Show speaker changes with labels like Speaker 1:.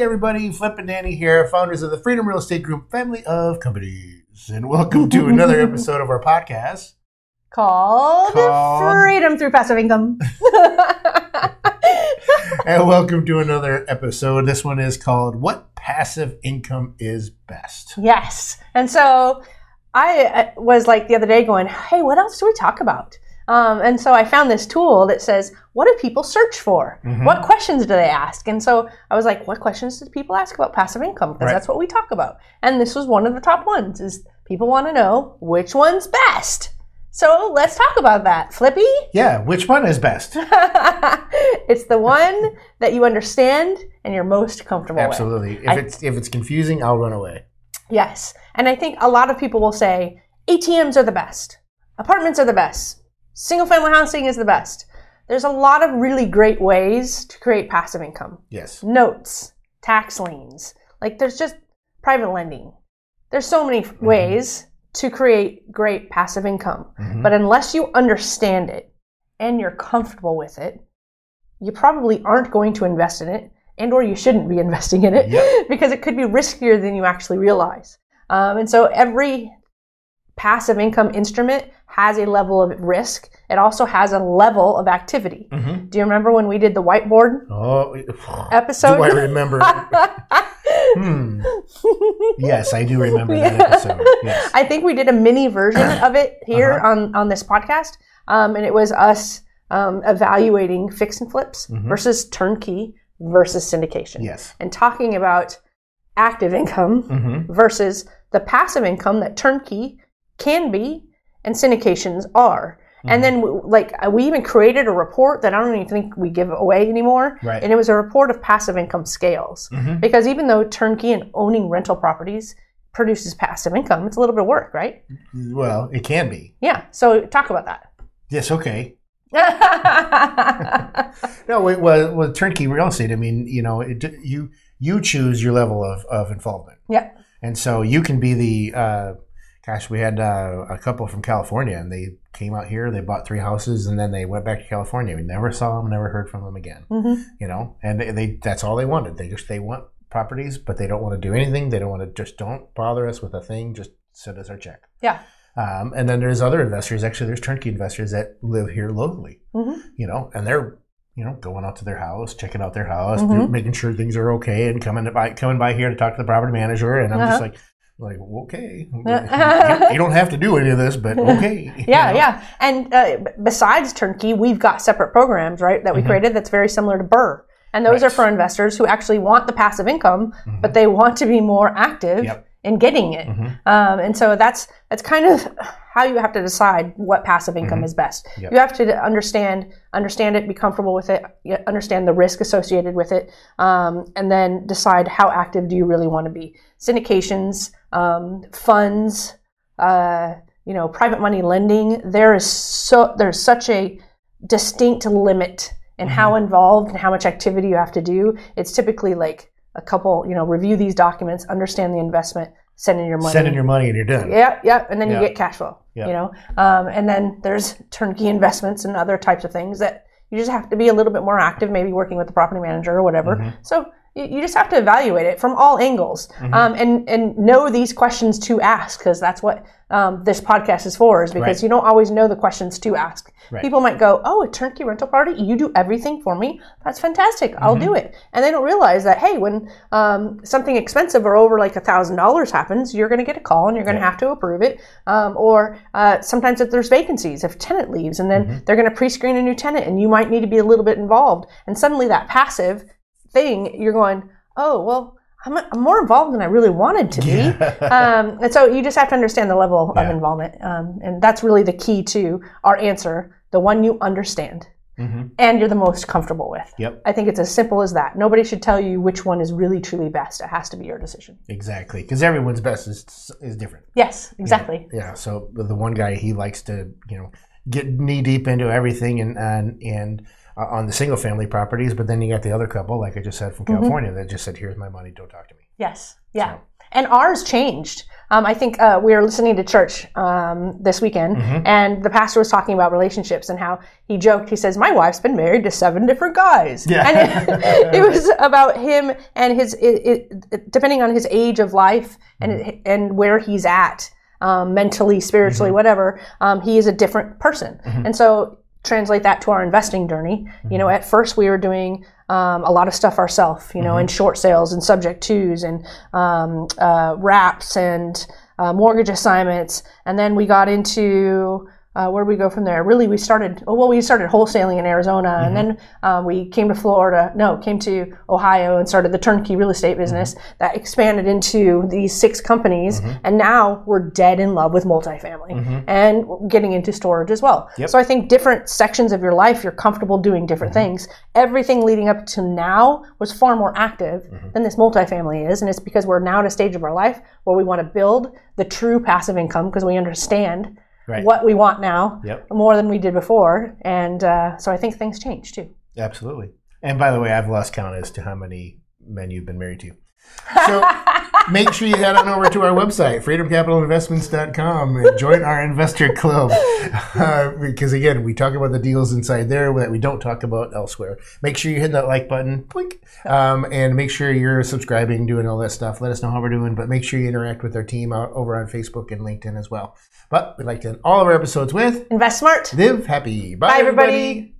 Speaker 1: Hey everybody, Flip and Danny here, founders of the Freedom Real Estate Group family of companies. And welcome to another episode of our podcast.
Speaker 2: Called,
Speaker 1: Called-
Speaker 2: Freedom Through Passive Income.
Speaker 1: And welcome to another episode. This one is called What Passive Income is Best.
Speaker 2: yes. And so I was like the other day going, hey, what else do we talk about? Um, and so I found this tool that says, what do people search for?
Speaker 1: Mhm.
Speaker 2: What questions do they ask? And so I was like, what questions do people ask about passive income? Because
Speaker 1: Right.
Speaker 2: that's what we talk about. And this was one of the top ones is people want to know which one's best. So let's talk about that. Flippy?
Speaker 1: Yeah, which one is best?
Speaker 2: it's the one that you understand and you're most comfortable with.
Speaker 1: Absolutely. If
Speaker 2: I-
Speaker 1: it's if it's confusing, I'll run away.
Speaker 2: Yes. And I think a lot of people will say ATMs are the best, apartments are the best, single family housing is the best. There's a lot of really great ways to create passive income
Speaker 1: Yes.
Speaker 2: notes, tax liens. Like there's just private lending. There's so many ways to create great passive income.
Speaker 1: Mhm.
Speaker 2: But unless you understand it and you're comfortable with it, you probably aren't going to invest in it and or you shouldn't be investing in it
Speaker 1: Yep.
Speaker 2: because it could be riskier than you actually realize. Um, and so every passive income instrument has a level of risk. It also has a level of activity.
Speaker 1: Mhm.
Speaker 2: Do you remember when we did the whiteboard
Speaker 1: Oh,
Speaker 2: episode?
Speaker 1: do I remember? hmm. Yes, I do remember that episode. Yes.
Speaker 2: I think we did a mini version of it here
Speaker 1: Uh-huh.
Speaker 2: on, on this podcast. Um, and it was us um, evaluating fix and flips
Speaker 1: Mhm.
Speaker 2: versus turnkey versus syndication.
Speaker 1: Yes.
Speaker 2: And talking about active income
Speaker 1: hmm
Speaker 2: versus the passive income that turnkey can be and syndications are.
Speaker 1: Mm-hmm.
Speaker 2: And then, like, uh, we even created a report that I don't even think we give away anymore.
Speaker 1: Right.
Speaker 2: And it was a report of passive income scales.
Speaker 1: hmm
Speaker 2: Because even though turnkey and owning rental properties produces passive income, it's a little bit of work, right?
Speaker 1: Well, it can be.
Speaker 2: Yeah. So talk about that.
Speaker 1: Yes. Okay. No, it, well, with turnkey real estate, I mean, you know, it, you you choose your level of, of involvement, Yeah. and so you can be the. Uh, gosh, we had uh, a couple from California, and they came out here. They bought three houses, and then they went back to California. We never saw them, never heard from them again.
Speaker 2: hmm
Speaker 1: You know, and they, they that's all they wanted. They just they want properties, but they don't want to do anything. They don't want to just don't bother us with a thing. Just send us our check.
Speaker 2: Yeah.
Speaker 1: Um, and then there's other investors. Actually, there's turnkey investors that live here locally
Speaker 2: hmm
Speaker 1: you know, and they're you know going out to their house, checking out their house,
Speaker 2: Mhm.
Speaker 1: making sure things are okay, and coming by coming by here to talk to the property manager. And I'm just
Speaker 2: Uh-huh.
Speaker 1: like, like okay, you, you don't have to do any of this, but okay. you
Speaker 2: Yeah,
Speaker 1: know?
Speaker 2: yeah. And uh, besides turnkey, we've got separate programs, right, that we
Speaker 1: Mhm.
Speaker 2: created that's very similar to BRRRR. And those
Speaker 1: Right.
Speaker 2: are for investors who actually want the passive income,
Speaker 1: Mhm.
Speaker 2: but they want to be more active
Speaker 1: Yep.
Speaker 2: In getting it.
Speaker 1: Mhm.
Speaker 2: Um, and so that's that's kind of how you have to decide what passive income
Speaker 1: Mhm.
Speaker 2: is best.
Speaker 1: Yep.
Speaker 2: You have to understand understand it, be comfortable with it, understand the risk associated with it, um, and then decide how active do you really want to be. Syndications, um, funds, uh, you know, private money lending. There is so there's such a distinct limit in how involved and how much activity you have to do. It's typically like a couple, you know, review these documents, understand the investment, send in your money.
Speaker 1: Send in your money and you're done.
Speaker 2: Yeah, yeah, and then
Speaker 1: Yeah.
Speaker 2: you get cash flow.
Speaker 1: Yeah.
Speaker 2: You know, um, and then there's turnkey investments and other types of things that you just have to be a little bit more active, maybe working with the property manager or whatever.
Speaker 1: Mhm.
Speaker 2: So you, just have to evaluate it from all angles
Speaker 1: Mhm.
Speaker 2: um, and and know these questions to ask because that's what um, this podcast is for. Is because
Speaker 1: Right.
Speaker 2: you don't always know the questions to ask.
Speaker 1: Right.
Speaker 2: People might go, "Oh, a turnkey rental party, you do everything for me. That's fantastic. I'll
Speaker 1: Mm-hmm.
Speaker 2: do it." And they don't realize that hey, when um, something expensive or over like a thousand dollars happens, you're going to get a call and you're going to
Speaker 1: Yeah.
Speaker 2: have to approve it. Um, or uh, sometimes if there's vacancies, if tenant leaves, and then
Speaker 1: Mm-hmm.
Speaker 2: they're going to pre-screen a new tenant, and you might need to be a little bit involved. And suddenly that passive thing, you're going, "Oh, well." I'm, I'm more involved than I really wanted to be. um, and so you just have to understand the level
Speaker 1: Yeah.
Speaker 2: of involvement. Um, and that's really the key to our answer, the one you understand
Speaker 1: hmm
Speaker 2: and you're the most comfortable with.
Speaker 1: Yep.
Speaker 2: I think it's as simple as that. Nobody should tell you which one is really truly best. It has to be your decision.
Speaker 1: Exactly, because everyone's best is is different.
Speaker 2: Yes, exactly.
Speaker 1: Yeah. So the one guy he likes to you know get knee deep into everything and and and on the single family properties, but then you got the other couple, like I just said from
Speaker 2: Mhm.
Speaker 1: California, that just said, "Here's my money, don't talk to me."
Speaker 2: Yes. Yeah.
Speaker 1: So-
Speaker 2: And ours changed. Um, I think uh, we were listening to church um, this weekend, mm-hmm. and the pastor was talking about relationships and how he joked. He says, "My wife's been married to seven different guys," yeah. and it, it, was about him and his, it, it, depending on his age of life and mm-hmm. and where he's at. Um, mentally, spiritually, mm-hmm. whatever, um, he is a different person. Mm-hmm. And so translate that to our investing journey. You know, mm-hmm. at first we were doing um, a lot of stuff ourselves, you know, mm-hmm. in short sales and subject twos and um, uh, wraps and uh, mortgage assignments. And then we got into uh, where we go from there? Really, we started. Well, we started wholesaling in Arizona, mm-hmm. and then uh, we came to Florida. No, came to Ohio and started the turnkey real estate business mm-hmm. that expanded into these six companies. Mm-hmm. And now we're dead in love with multifamily mm-hmm. and getting into storage as well. Yep. So I think different sections of your life, you're comfortable doing different mm-hmm. things. Everything leading up to now was far more active mm-hmm. than this multifamily is, and it's because we're now at a stage of our life where we want to build the true passive income because we understand right. what we want now yep. more than we did before. And uh, so I think things change too.
Speaker 1: Absolutely. And by the way, I've lost count as to how many men you've been married to. So make sure you head on over to our website, freedomcapitalinvestments.com, and join our investor club. Uh, because again, we talk about the deals inside there that we don't talk about elsewhere. Make sure you hit that like button, blink, um, and make sure you're subscribing, doing all that stuff. Let us know how we're doing, but make sure you interact with our team over on Facebook and LinkedIn as well. But we'd like to end all of our episodes with
Speaker 2: Invest Smart,
Speaker 1: Live Happy.
Speaker 2: Bye, Bye everybody. everybody.